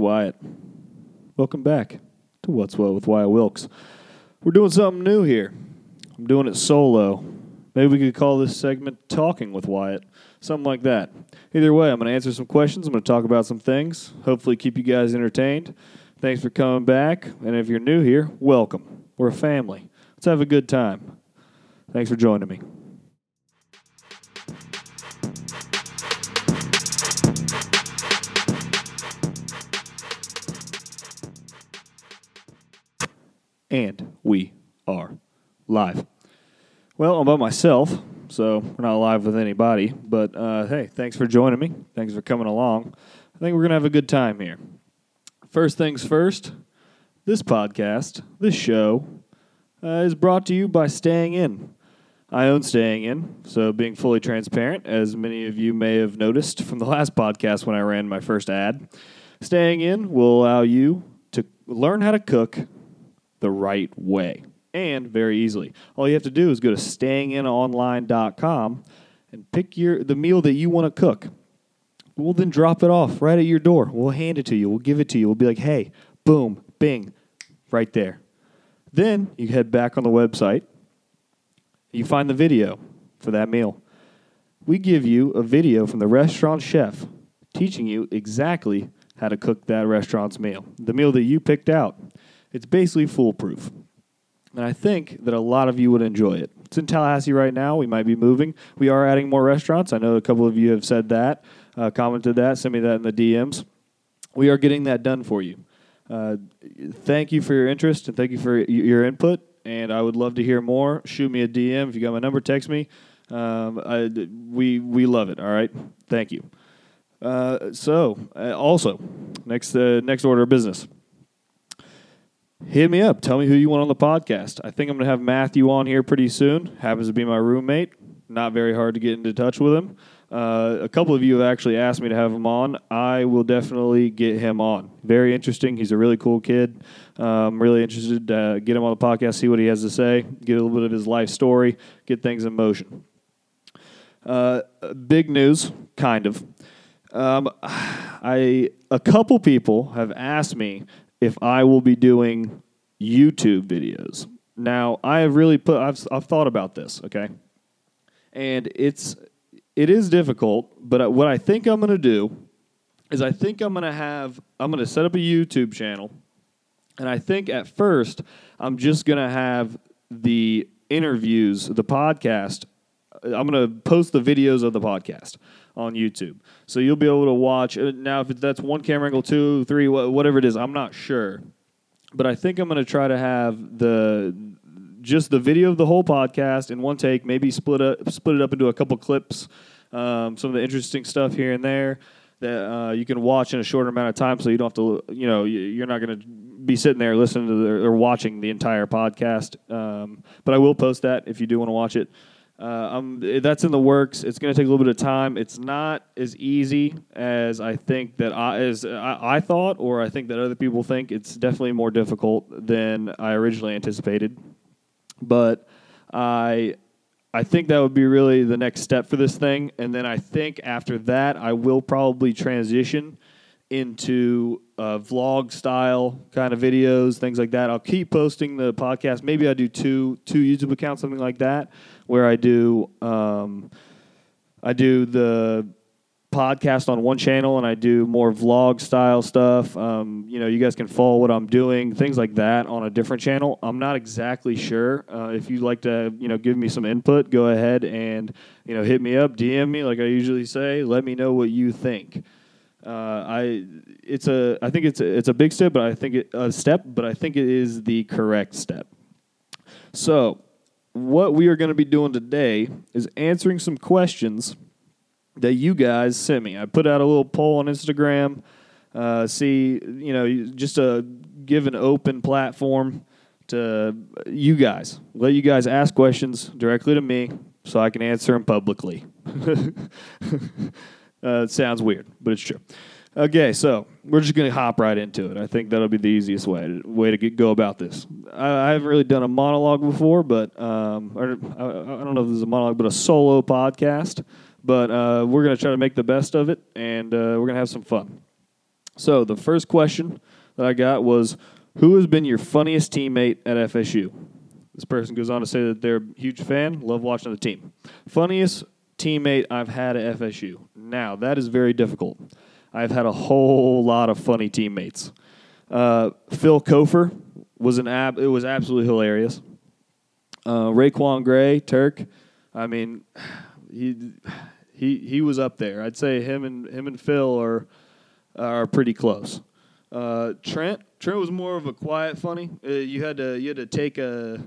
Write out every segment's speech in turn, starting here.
Wyatt. Welcome back to What's What with Wyatt Wilkes. We're doing something new here. I'm doing it solo. Maybe we could call this segment Talking with Wyatt, something like that. Either way, I'm going to answer some questions. I'm going to talk about some things, hopefully, keep you guys entertained. Thanks for coming back. And if you're new here, welcome. We're a family. Let's have a good time. Thanks for joining me. And we are live. Well, I'm by myself, so we're not live with anybody. But uh, hey, thanks for joining me. Thanks for coming along. I think we're going to have a good time here. First things first, this podcast, this show, uh, is brought to you by Staying In. I own Staying In, so being fully transparent, as many of you may have noticed from the last podcast when I ran my first ad, Staying In will allow you to learn how to cook the right way and very easily. All you have to do is go to stayinginonline.com and pick your the meal that you want to cook. We'll then drop it off right at your door. We'll hand it to you. We'll give it to you. We'll be like, "Hey, boom, bing, right there." Then you head back on the website. You find the video for that meal. We give you a video from the restaurant chef teaching you exactly how to cook that restaurant's meal, the meal that you picked out. It's basically foolproof. And I think that a lot of you would enjoy it. It's in Tallahassee right now. We might be moving. We are adding more restaurants. I know a couple of you have said that, uh, commented that, sent me that in the DMs. We are getting that done for you. Uh, thank you for your interest and thank you for your input. And I would love to hear more. Shoot me a DM if you got my number. Text me. Um, I, we we love it. All right. Thank you. Uh, so uh, also next uh, next order of business hit me up. Tell me who you want on the podcast. I think I'm going to have Matthew on here pretty soon. Happens to be my roommate. Not very hard to get into touch with him. Uh, a couple of you have actually asked me to have him on. I will definitely get him on. Very interesting. He's a really cool kid. I'm um, really interested to get him on the podcast, see what he has to say, get a little bit of his life story, get things in motion. Uh, big news, kind of. Um, I a couple people have asked me if I will be doing YouTube videos. Now, I have really put I've I've thought about this, okay? And it's it is difficult, but what I think I'm going to do is I think I'm going to have I'm going to set up a YouTube channel. And I think at first I'm just going to have the interviews, the podcast I'm going to post the videos of the podcast on YouTube. So you'll be able to watch. Uh, now, if that's one camera angle, two, three, whatever it is, I'm not sure. But I think I'm going to try to have the just the video of the whole podcast in one take, maybe split up, split it up into a couple clips, um, some of the interesting stuff here and there that uh, you can watch in a shorter amount of time, so you don't have to, you know, you're not going to be sitting there listening to the, or watching the entire podcast. Um, but I will post that if you do want to watch it. Uh, that's in the works. It's going to take a little bit of time. It's not as easy as I think that I as I, I, thought, or I think that other people think. It's definitely more difficult than I originally anticipated. But I I think that would be really the next step for this thing. And then I think after that, I will probably transition into uh, vlog style kind of videos, things like that. I'll keep posting the podcast. Maybe I do two two YouTube accounts, something like that where I do um, I do the podcast on one channel and I do more vlog style stuff. Um, you know, you guys can follow what I'm doing, things like that on a different channel. I'm not exactly sure. Uh, if you'd like to, you know, give me some input, go ahead and you know hit me up, DM me like I usually say. Let me know what you think. Uh, I it's a I think it's a, it's a big step, but I think it, a step, but I think it is the correct step. So what we are going to be doing today is answering some questions that you guys sent me. I put out a little poll on Instagram. Uh, see, you know, just to give an open platform to you guys. Let you guys ask questions directly to me so I can answer them publicly. uh, it sounds weird, but it's true. Okay, so we're just to hop right into it. I think that'll be the easiest way to, way to get, go about this. I, I, haven't really done a monologue before, but um, or, I, I, don't know if this is a monologue, but a solo podcast. But uh, we're to try to make the best of it, and uh, we're to have some fun. So the first question that I got was, "Who has been your funniest teammate at FSU?" This person goes on to say that they're a huge fan, love watching the team. Funniest teammate I've had at FSU. Now that is very difficult. I've had a whole lot of funny teammates. Uh, Phil Cofer was an ab. It was absolutely hilarious. Uh, RaiQuan Gray, Turk. I mean, he he he was up there. I'd say him and him and Phil are are pretty close. Uh, Trent Trent was more of a quiet funny. Uh, you had to you had to take a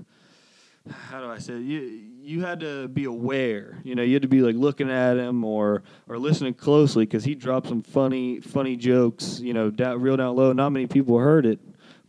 how do I say it? you you had to be aware. You know, you had to be like looking at him or or listening closely because he dropped some funny funny jokes. You know, down, real down low. Not many people heard it,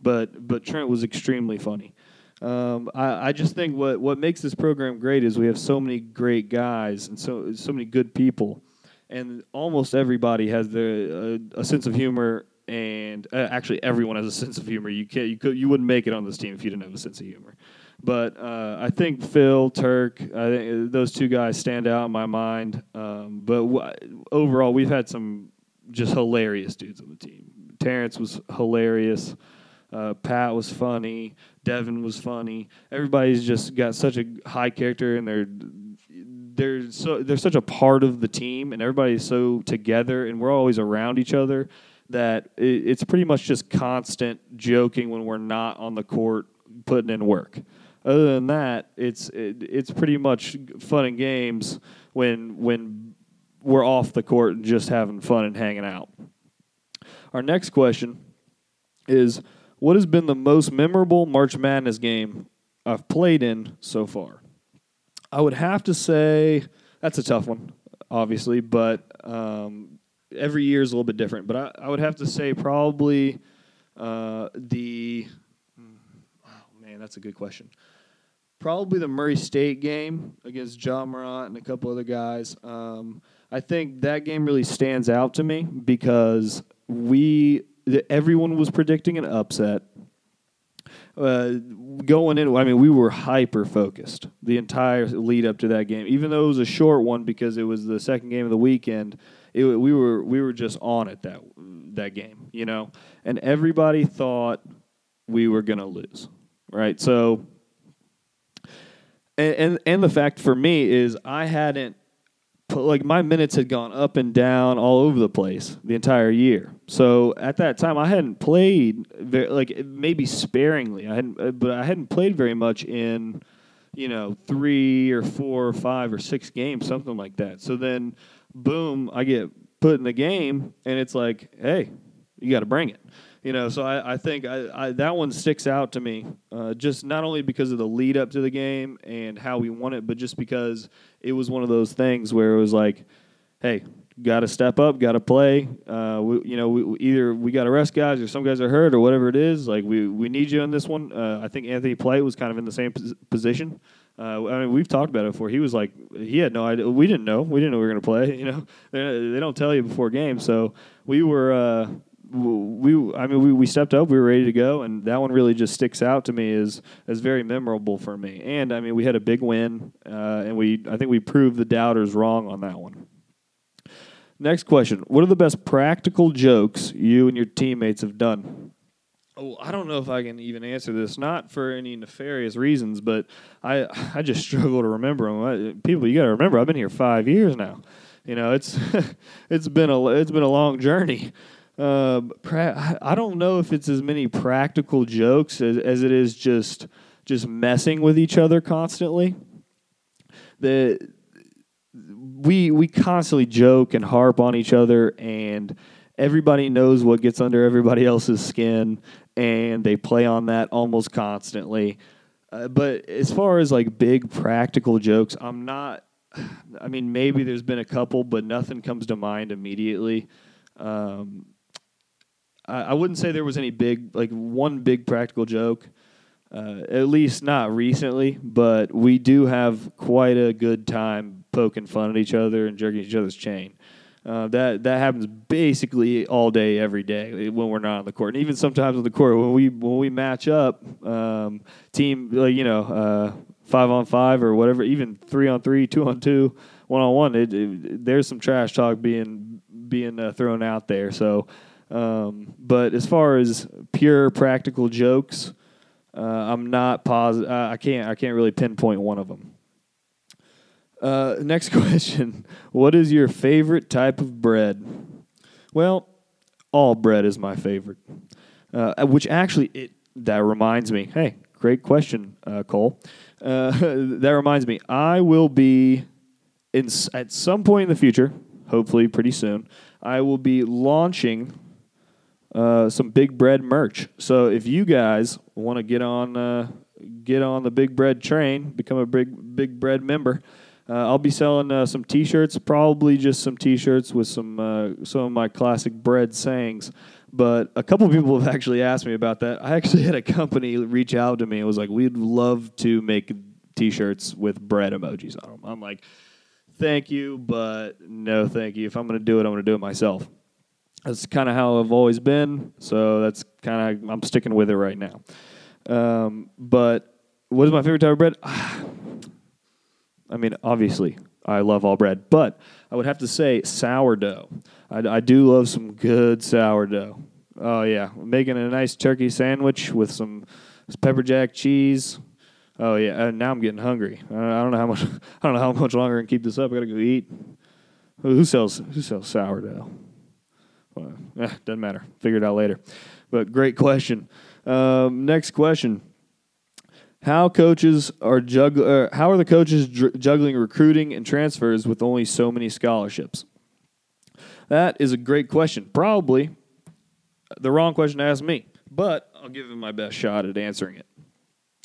but but Trent was extremely funny. Um, I, I just think what, what makes this program great is we have so many great guys and so so many good people, and almost everybody has the uh, a sense of humor and uh, actually everyone has a sense of humor. You can't you could you wouldn't make it on this team if you didn't have a sense of humor. But uh, I think Phil Turk, I think those two guys stand out in my mind. Um, but w- overall, we've had some just hilarious dudes on the team. Terance was hilarious. Uh, Pat was funny. Devin was funny. Everybody's just got such a high character, and they're they're so they're such a part of the team, and everybody's so together, and we're always around each other that it, it's pretty much just constant joking when we're not on the court putting in work. Other than that, it's it, it's pretty much fun and games when when we're off the court and just having fun and hanging out. Our next question is what has been the most memorable March Madness game I've played in so far? I would have to say that's a tough one, obviously, but um, every year is a little bit different. But I, I would have to say probably uh, the. Oh man, that's a good question probably the Murray State game against Ja Morant and a couple other guys. Um, I think that game really stands out to me because we everyone was predicting an upset. Uh, going in, I mean, we were hyper focused the entire lead up to that game. Even though it was a short one because it was the second game of the weekend, it, we were we were just on it that that game, you know. And everybody thought we were going to lose, right? So and, and and the fact for me is I hadn't put, like my minutes had gone up and down all over the place the entire year. So at that time, I hadn't played very, like maybe sparingly. I hadn't, uh, but I hadn't played very much in you know three or four or five or six games, something like that. So then, boom, I get put in the game, and it's like, hey, you got to bring it you know, so I, I think I, I, that one sticks out to me, uh, just not only because of the lead up to the game and how we won it, but just because it was one of those things where it was like, hey, got to step up, got to play. Uh, we, you know, we, either we got to rest guys or some guys are hurt or whatever it is. Like we, we need you in this one. Uh, I think Anthony Polite was kind of in the same pos- position. Uh, I mean, we've talked about it before. He was like, he had no idea. We didn't know. We didn't know we were going to play. You know, they, they don't tell you before games. So we were uh, we I mean we, we stepped up we were ready to go and that one really just sticks out to me as as very memorable for me and I mean we had a big win uh, and we I think we proved the doubters wrong on that one. Next question: What are the best practical jokes you and your teammates have done? Oh, I don't know if I can even answer this. Not for any nefarious reasons, but I I just struggle to remember them. I, people, you got to remember, I've been here five years now. You know, it's it's been a it's been a long journey. Um, pra- I don't know if it's as many practical jokes as, as it is just just messing with each other constantly. The we we constantly joke and harp on each other, and everybody knows what gets under everybody else's skin, and they play on that almost constantly. Uh, but as far as like big practical jokes, I'm not. I mean, maybe there's been a couple, but nothing comes to mind immediately. Um, I, wouldn't say there was any big, like one big practical joke. Uh, at least not recently, but we do have quite a good time poking fun at each other and jerking each other's chain. Uh, that that happens basically all day, every day when we're not on the court, and even sometimes on the court when we when we match up, um, team like you know uh, five on five or whatever, even three on three, two on two, one on one. It, it, there's some trash talk being being uh, thrown out there. So Um, but as far as pure practical jokes, uh, I'm not positive. I can't. I can't really pinpoint one of them. Uh, next question: What is your favorite type of bread? Well, all bread is my favorite. Uh, which actually, it that reminds me. Hey, great question, uh, Cole. Uh, that reminds me. I will be in at some point in the future, hopefully pretty soon. I will be launching uh, some Big Bread merch. So if you guys want to get on uh, get on the Big Bread train, become a big Big Bread member, uh, I'll be selling uh, some T-shirts, probably just some T-shirts with some uh, some of my classic bread sayings. But a couple people have actually asked me about that. I actually had a company reach out to me and was like, "We'd love to make T-shirts with bread emojis on them." I'm like, "Thank you, but no, thank you. If I'm going to do it, I'm going to do it myself." That's kind of how I've always been. So that's kind of I'm sticking with it right now. Um, but what is my favorite type of bread? I mean, obviously, I love all bread, but I would have to say sourdough. I, I do love some good sourdough. Oh yeah, making a nice turkey sandwich with some pepper jack cheese. Oh yeah, and now I'm getting hungry. I don't know how much. I don't know how much longer I can keep this up. I gotta go eat. Who sells Who sells sourdough? Well, eh, doesn't matter. Figure it out later. But great question. Um, next question: How coaches are juggling? how are the coaches dr- juggling recruiting and transfers with only so many scholarships? That is a great question. Probably the wrong question to ask me, but I'll give it my best shot at answering it.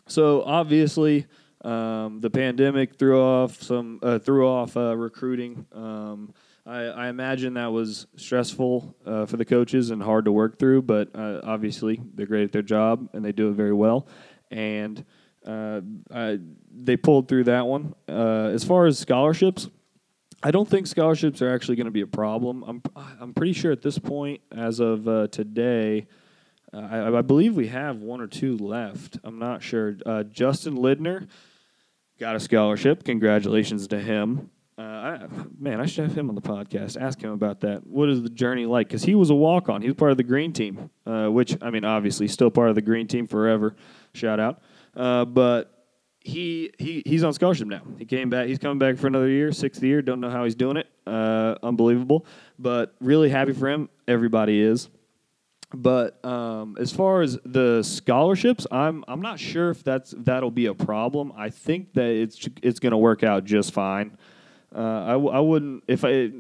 So obviously, um, the pandemic threw off some uh, threw off uh, recruiting. Um, I, I imagine that was stressful uh, for the coaches and hard to work through, but uh, obviously they're great at their job and they do it very well. And uh, I, they pulled through that one. Uh, as far as scholarships, I don't think scholarships are actually going to be a problem. I'm I'm pretty sure at this point, as of uh, today, uh, I, I, believe we have one or two left. I'm not sure. Justin Lindner got a scholarship. Congratulations to him. Uh, I, man, I should have him on the podcast. Ask him about that. What is the journey like? Because he was a walk on. He was part of the green team, uh, which I mean, obviously, still part of the green team forever. Shout out. Uh, but he he he's on scholarship now. He came back. He's coming back for another year, sixth year. Don't know how he's doing it. Uh, unbelievable, but really happy for him. Everybody is. But um, as far as the scholarships, I'm I'm not sure if that's that'll be a problem. I think that it's it's going to work out just fine. Uh, I, w- I wouldn't if I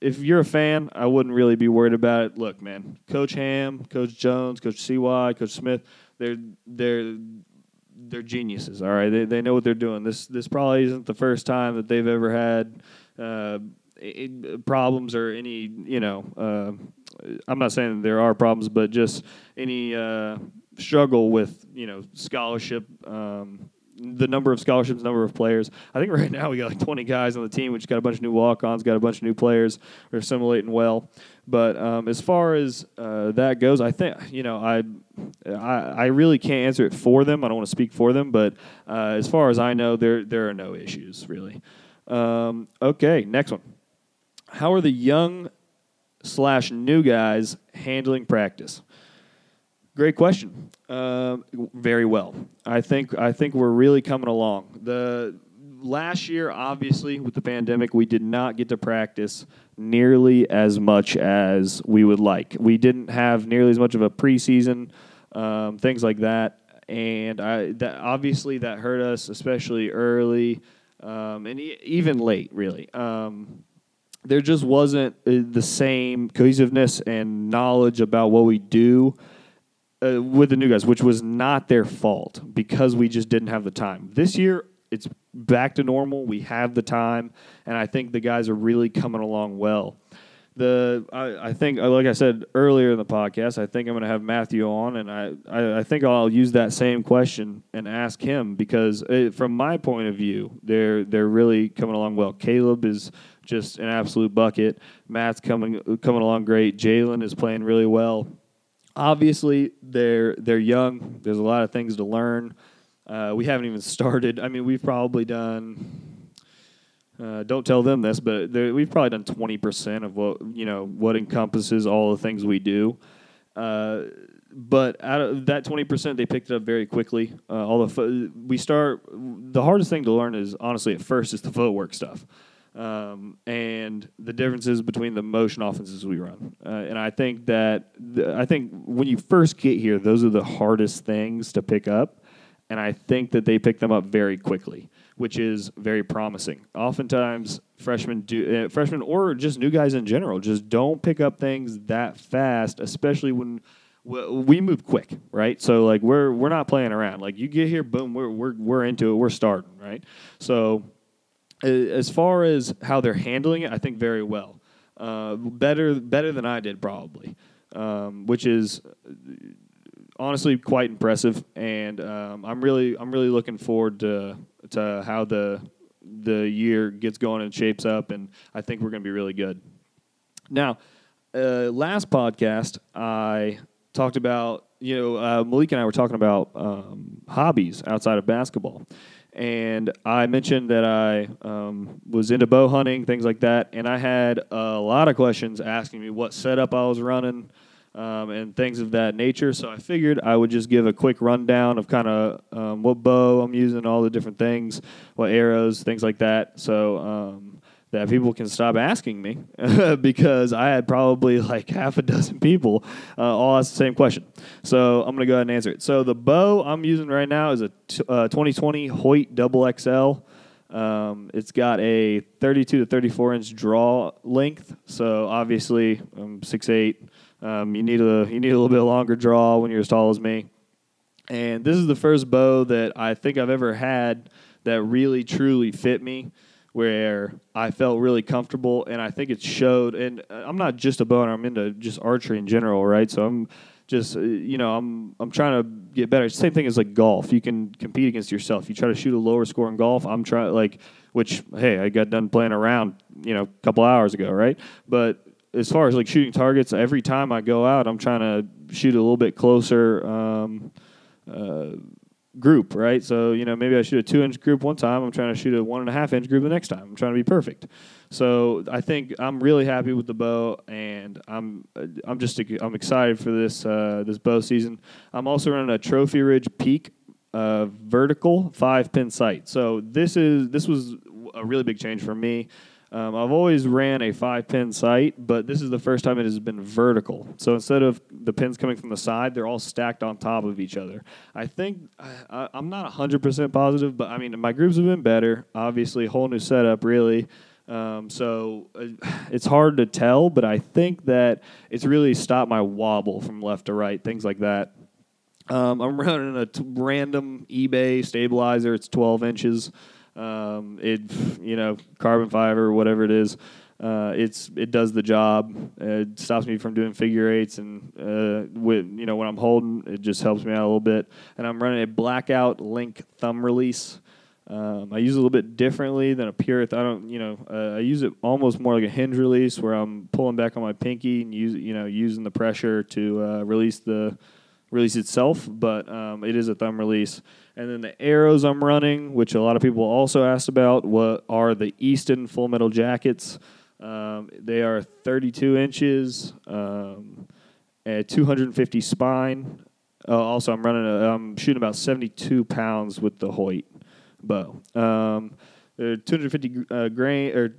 if you're a fan, I wouldn't really be worried about it. Look, man, Coach Ham, Coach Jones, Coach CY, Coach Smith, they're they're they're geniuses. All right, they they know what they're doing. This this probably isn't the first time that they've ever had uh, problems or any you know. Uh, I'm not saying there are problems, but just any uh, struggle with you know scholarship. Um, the number of scholarships, number of players. I think right now we got like 20 guys on the team, which got a bunch of new walk-ons, got a bunch of new players. We're assimilating well. But um, as far as uh, that goes, I think you know I, I, I really can't answer it for them. I don't want to speak for them, but uh, as far as I know, there there are no issues really. Um, okay, next one. How are the young slash new guys handling practice? Great question. Uh, very well. I think I think we're really coming along. The last year, obviously, with the pandemic, we did not get to practice nearly as much as we would like. We didn't have nearly as much of a preseason, um, things like that, and I that obviously that hurt us, especially early um, and e- even late, really. Um, there just wasn't uh, the same cohesiveness and knowledge about what we do uh, with the new guys, which was not their fault because we just didn't have the time. This year, it's back to normal. We have the time, and I think the guys are really coming along well. The I, I think, uh, like I said earlier in the podcast, I think I'm going to have Matthew on, and I, I, I, think I'll use that same question and ask him because it, uh, from my point of view, they're they're really coming along well. Caleb is just an absolute bucket. Matt's coming coming along great. Jalen is playing really well obviously they're they're young. There's a lot of things to learn. Uh, we haven't even started. I mean, we've probably done uh, don't tell them this, but we've probably done twenty percent of what you know what encompasses all the things we do. Uh, but out of that twenty percent, they picked it up very quickly. Uh, all the fo- we start. The hardest thing to learn is honestly at first is the footwork stuff, um, and the differences between the motion offenses we run. Uh, and I think that the, I think when you first get here, those are the hardest things to pick up, and I think that they pick them up very quickly, which is very promising. Oftentimes, freshmen do uh, freshmen or just new guys in general just don't pick up things that fast, especially when we move quick, right? So like we're we're not playing around. Like you get here, boom, we're we're we're into it. We're starting, right? So as far as how they're handling it, I think very well. Uh, better better than I did probably, um, which is honestly quite impressive. And um, I'm really I'm really looking forward to to how the the year gets going and shapes up. And I think we're going to be really good. Now, uh, last podcast I talked about you know uh, Malik and I were talking about um, hobbies outside of basketball. And I mentioned that I um, was into bow hunting, things like that. And I had a lot of questions asking me what setup I was running, um, and things of that nature. So I figured I would just give a quick rundown of kind of um, what bow I'm using, all the different things, what arrows, things like that. So um, that people can stop asking me because I had probably like half a dozen people uh, all ask the same question. So I'm going to go ahead and answer it. So the bow I'm using right now is a t- uh, 2020 Hoyt Double XL. Um, it's got a 32 to 34 inch draw length. So obviously I'm 6'8". Um, you need a you need a little bit longer draw when you're as tall as me. And this is the first bow that I think I've ever had that really truly fit me, where I felt really comfortable, and I think it showed. And uh, I'm not just a bow I'm into just archery in general, right? So I'm just uh, you know I'm I'm trying to get better. Same thing as like golf. You can compete against yourself. You try to shoot a lower score in golf. I'm trying like which hey I got done playing around you know a couple hours ago, right? But as far as like shooting targets, every time I go out, I'm trying to shoot a little bit closer um, uh, group, right? So you know, maybe I shoot a two inch group one time. I'm trying to shoot a one and a half inch group the next time. I'm trying to be perfect. So I think I'm really happy with the bow, and I'm I'm just I'm excited for this uh, this bow season. I'm also running a Trophy Ridge Peak uh, vertical five pin sight. So this is this was a really big change for me. Um, I've always ran a five pin sight, but this is the first time it has been vertical. So instead of the pins coming from the side, they're all stacked on top of each other. I think I, I'm not 100% positive, but I mean, my groups have been better. Obviously, whole new setup, really. Um, so uh, it's hard to tell, but I think that it's really stopped my wobble from left to right, things like that. Um, I'm running a t- random eBay stabilizer. It's 12 inches. Um, it, you know, carbon fiber, whatever it is. Uh, it's it does the job. It stops me from doing figure eights, and uh, with you know when I'm holding, it just helps me out a little bit. And I'm running a blackout link thumb release. Um, I use it a little bit differently than a pure. I don't, you know, uh, I use it almost more like a hinge release, where I'm pulling back on my pinky and use, you know, using the pressure to uh, release the release itself. But um, it is a thumb release. And then the arrows I'm running, which a lot of people also asked about, what are the Easton Full Metal Jackets? Um, they are 32 inches, um, at 250 spine. Uh, also, I'm running. A, I'm shooting about 72 pounds with the Hoyt bow. Um, they're 250 uh, grain or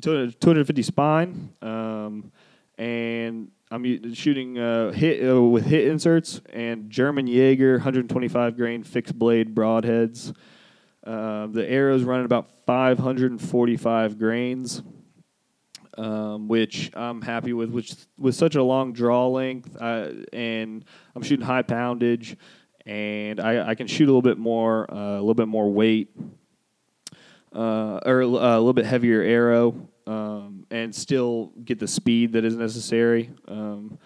250 spine, um, and I'm shooting uh, hit uh, with hit inserts and German Jaeger 125 grain fixed blade broadheads. Uh, the arrows running about 545 grains, um, which I'm happy with. Which with such a long draw length, uh, and I'm shooting high poundage, and I, I can shoot a little bit more, uh, a little bit more weight, uh, or uh, a little bit heavier arrow, um, and still get the speed that is necessary. Um,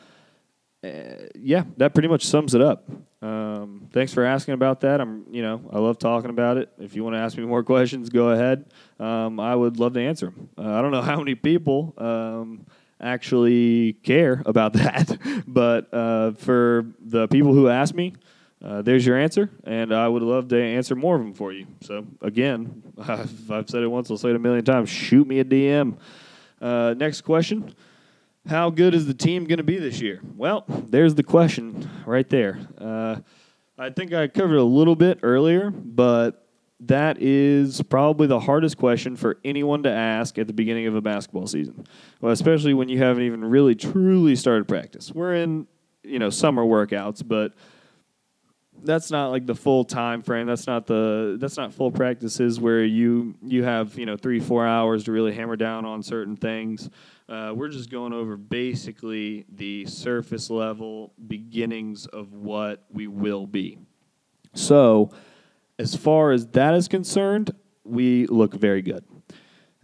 uh, yeah, that pretty much sums it up. Um, thanks for asking about that. I'm, you know, I love talking about it. If you want to ask me more questions, go ahead. Um, I would love to answer them. Uh, I don't know how many people um, actually care about that, but uh, for the people who ask me, uh, there's your answer, and I would love to answer more of them for you. So, again, I've, I've said it once, I'll say it a million times. Shoot me a DM. Uh, next question How good is the team going to be this year? Well, there's the question right there. Uh, I think I covered a little bit earlier, but that is probably the hardest question for anyone to ask at the beginning of a basketball season. Well, especially when you haven't even really truly started practice. We're in, you know, summer workouts, but that's not like the full time frame. That's not the that's not full practices where you you have you know three four hours to really hammer down on certain things. Uh, we're just going over basically the surface level beginnings of what we will be. So, as far as that is concerned, we look very good.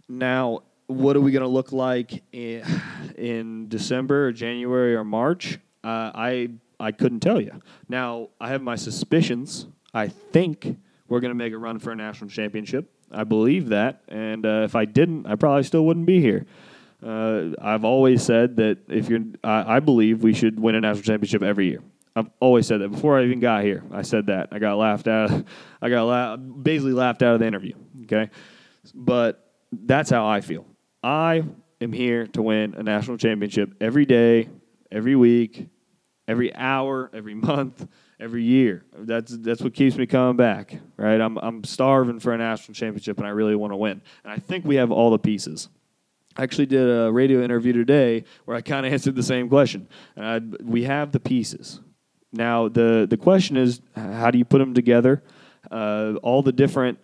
Now, what are we going to look like in, in December or January or March? Uh, I I couldn't tell you. Now, I have my suspicions. I think we're going to make a run for a national championship. I believe that, and uh, if I didn't, I probably still wouldn't be here. Uh, I've always said that if you're, I, I, believe we should win a national championship every year. I've always said that before I even got here. I said that. I got laughed out. I got la- basically laughed out of the interview. Okay, but that's how I feel. I am here to win a national championship every day, every week, every hour, every month, every year. That's that's what keeps me coming back, right? I'm I'm starving for a national championship, and I really want to win. And I think we have all the pieces. I actually did a radio interview today where I kind of answered the same question. And I, we have the pieces. Now the the question is, how do you put them together? Uh, all the different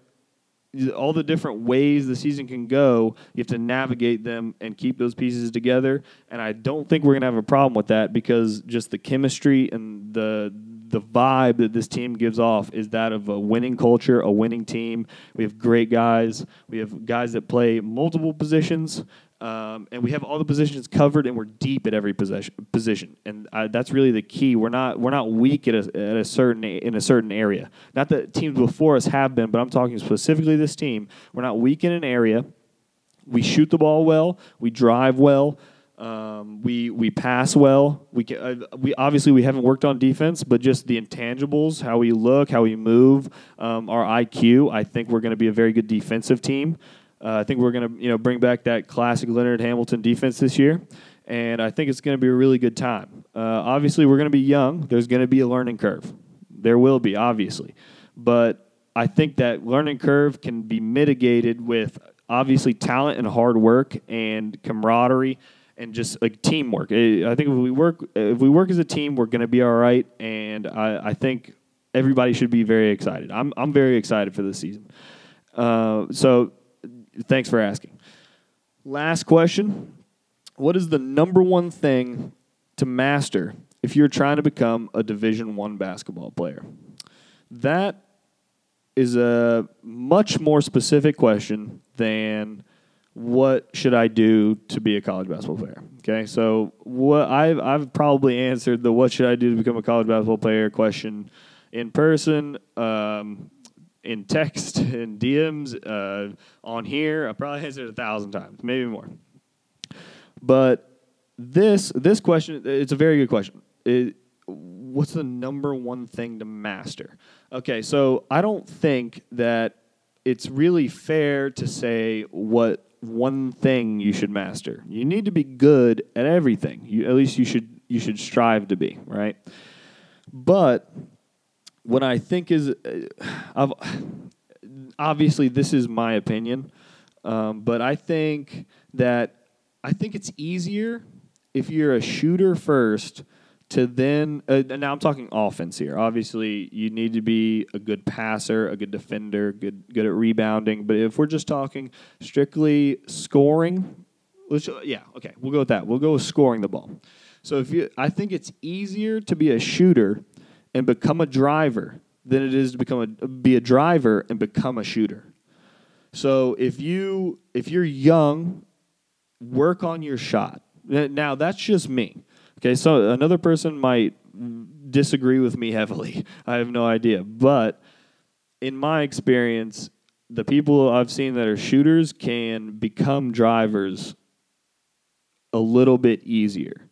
all the different ways the season can go, you have to navigate them and keep those pieces together. And I don't think we're to have a problem with that because just the chemistry and the the vibe that this team gives off is that of a winning culture, a winning team. We have great guys. We have guys that play multiple positions. Um, and we have all the positions covered, and we're deep at every position. And uh, that's really the key. We're not we're not weak at a, at a certain in a certain area. Not that teams before us have been, but I'm talking specifically this team. We're not weak in an area. We shoot the ball well. We drive well. Um, we we pass well. We can, uh, we obviously we haven't worked on defense, but just the intangibles, how we look, how we move, um, our IQ. I think we're going to be a very good defensive team. Uh, I think we're going to you know bring back that classic Leonard Hamilton defense this year, and I think it's going to be a really good time. Uh, obviously, we're going to be young. There's going to be a learning curve. There will be, obviously, but I think that learning curve can be mitigated with obviously talent and hard work and camaraderie and just like teamwork. I think if we work if we work as a team, we're going to be all right. And I, I think everybody should be very excited. I'm I'm very excited for this season. Uh, so thanks for asking. Last question. What is the number one thing to master if you're trying to become a Division 1 basketball player? That is a much more specific question than what should I do to be a college basketball player? Okay, so what I've I've probably answered the what should I do to become a college basketball player question in person. Um, in text and DMs uh, on here. I probably answered a thousand times, maybe more. But this this question, it's a very good question. It, what's the number one thing to master? Okay, so I don't think that it's really fair to say what one thing you should master. You need to be good at everything. You, at least you should you should strive to be, right? But what I think is, uh, obviously this is my opinion, um, but I think that I think it's easier if you're a shooter first to then. Uh, now I'm talking offense here. Obviously, you need to be a good passer, a good defender, good good at rebounding. But if we're just talking strictly scoring, which yeah, okay, we'll go with that. We'll go with scoring the ball. So if you, I think it's easier to be a shooter and become a driver than it is to become a be a driver and become a shooter. So if you if you're young, work on your shot. Now that's just me. Okay, so another person might disagree with me heavily. I have no idea, but in my experience, the people I've seen that are shooters can become drivers a little bit easier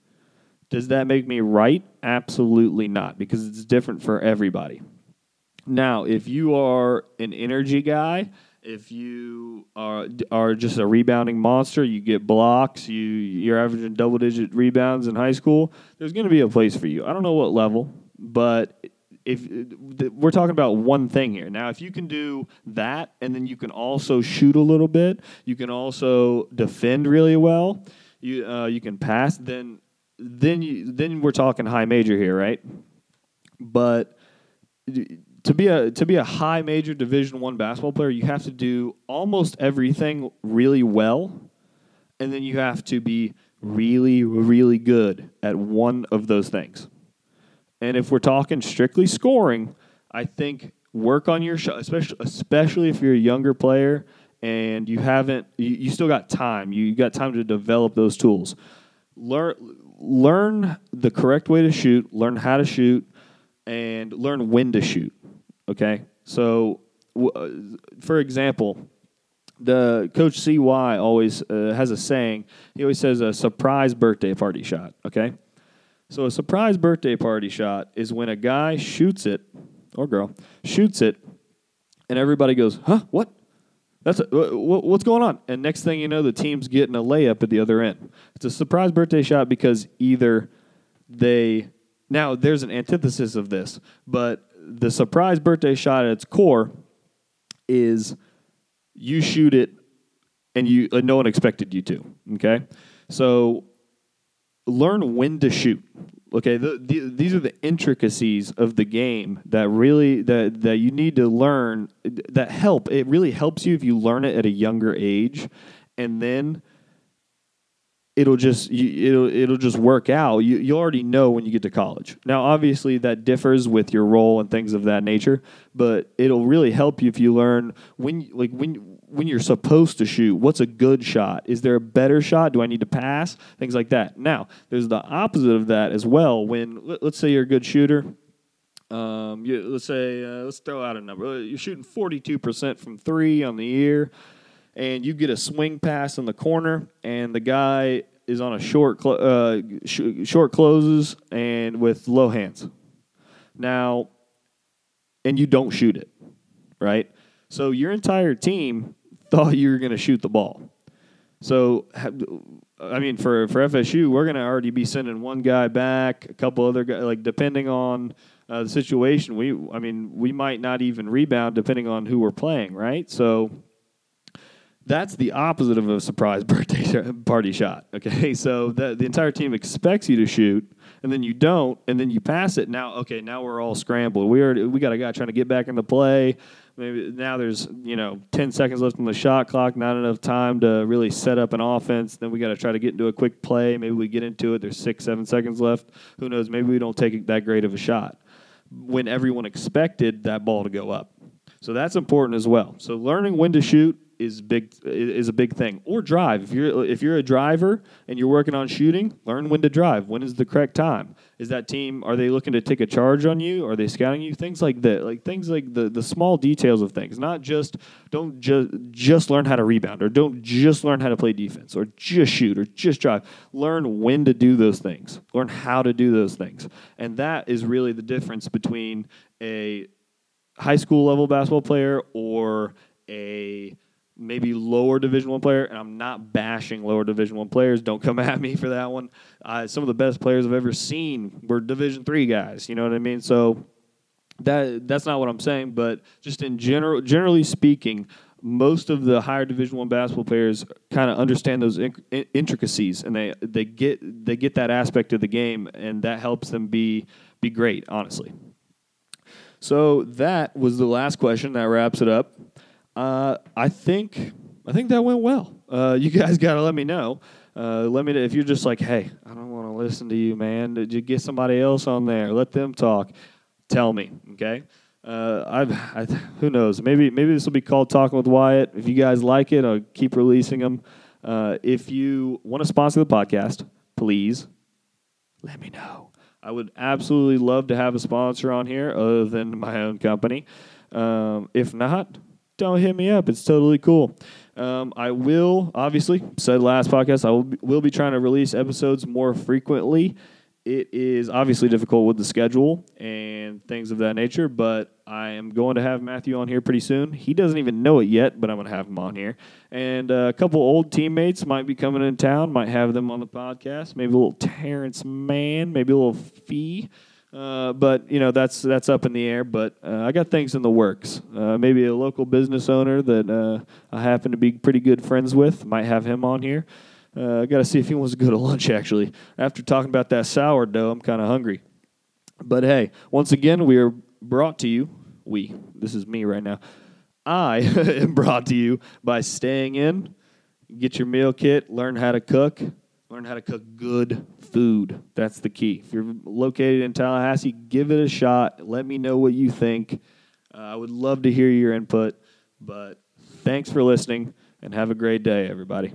Does that make me right? Absolutely not, because it's different for everybody. Now, if you are an energy guy, if you are are just a rebounding monster, you get blocks, you you're averaging double digit rebounds in high school, there's going to be a place for you. I don't know what level, but if we're talking about one thing here. Now, if you can do that and then you can also shoot a little bit, you can also defend really well, you uh, you can pass, then then you then we're talking high major here, right? But to be a to be a high major division 1 basketball player, you have to do almost everything really well and then you have to be really really good at one of those things. And if we're talking strictly scoring, I think work on your shot, especially especially if you're a younger player and you haven't you, you still got time. You got time to develop those tools. Learn learn the correct way to shoot, learn how to shoot, and learn when to shoot. Okay, so uh, for example, the coach CY always uh, has a saying. He always says a surprise birthday party shot. Okay, so a surprise birthday party shot is when a guy shoots it or girl shoots it, and everybody goes, "Huh? What? That's a, what's going on?" And next thing you know, the team's getting a layup at the other end. It's a surprise birthday shot because either they now there's an antithesis of this, but the surprise birthday shot at its core is you shoot it and you uh, no one expected you to. Okay, so learn when to shoot. Okay, the, the, these are the intricacies of the game that really that that you need to learn. That help. It really helps you if you learn it at a younger age, and then it'll just you, it'll it'll just work out. You you already know when you get to college. Now, obviously, that differs with your role and things of that nature, but it'll really help you if you learn when like when when you're supposed to shoot. What's a good shot? Is there a better shot? Do I need to pass? Things like that. Now, there's the opposite of that as well. When let's say you're a good shooter. Um, you, let's say uh, let's throw out a number. You're shooting 42% from three on the year and you get a swing pass in the corner, and the guy is on a short cl- uh, sh- short closes and with low hands. Now, and you don't shoot it, right? So your entire team thought you were going to shoot the ball. So, I mean, for, for FSU, we're going to already be sending one guy back, a couple other guys, like depending on uh, the situation. We, I mean, we might not even rebound depending on who we're playing, right? So that's the opposite of a surprise birthday party shot. Okay, so the, the entire team expects you to shoot, and then you don't, and then you pass it. Now, okay, now we're all scrambled. We already we got a guy trying to get back in the play. Maybe now there's you know ten seconds left on the shot clock, not enough time to really set up an offense. Then we got to try to get into a quick play. Maybe we get into it. There's six, seven seconds left. Who knows? Maybe we don't take that great of a shot when everyone expected that ball to go up. So that's important as well. So learning when to shoot is big is a big thing. Or drive. If you're if you're a driver and you're working on shooting, learn when to drive. When is the correct time? Is that team are they looking to take a charge on you? Are they scouting you? Things like that. Like things like the the small details of things. Not just don't just just learn how to rebound or don't just learn how to play defense or just shoot or just drive. Learn when to do those things. Learn how to do those things. And that is really the difference between a high school level basketball player or a maybe lower division one player and i'm not bashing lower division one players. Don't come at me for that one. Uh, some of the best players i've ever seen were division three guys you know what i mean? So that that's not what i'm saying but just in general generally speaking most of the higher division one basketball players kind of understand those intricacies and they they get they get that aspect of the game and that helps them be be great honestly. So that was the last question that wraps it up uh, I think I think that went well. Uh, you guys got to let me know. Uh, let me if you're just like, hey, I don't want to listen to you, man. Did you get somebody else on there? Let them talk. Tell me, okay? Uh, I've, I, who knows? Maybe maybe this will be called Talking with Wyatt. If you guys like it, I'll keep releasing them. Uh, if you want to sponsor the podcast, please let me know. I would absolutely love to have a sponsor on here other than my own company. Um, if not, don't hit me up. It's totally cool. Um, I will, obviously, said last podcast, I will be, will be trying to release episodes more frequently. it is obviously difficult with the schedule and things of that nature, but I am going to have Matthew on here pretty soon. He doesn't even know it yet, but I'm going to have him on here. And uh, a couple old teammates might be coming in town, might have them on the podcast. Maybe a little Terance Mann, maybe a little Fee. Uh, but you know that's that's up in the air. But uh, I got things in the works. Uh, maybe a local business owner that uh, I happen to be pretty good friends with might have him on here. Uh, I got to see if he wants to go to lunch. Actually, after talking about that sourdough, I'm kind of hungry. But hey, once again, we are brought to you. We. This is me right now. I am brought to you by staying in. Get your meal kit. Learn how to cook. Learn how to cook good food. That's the key. If you're located in Tallahassee, give it a shot. Let me know what you think. Uh, I would love to hear your input. But thanks for listening and have a great day, everybody.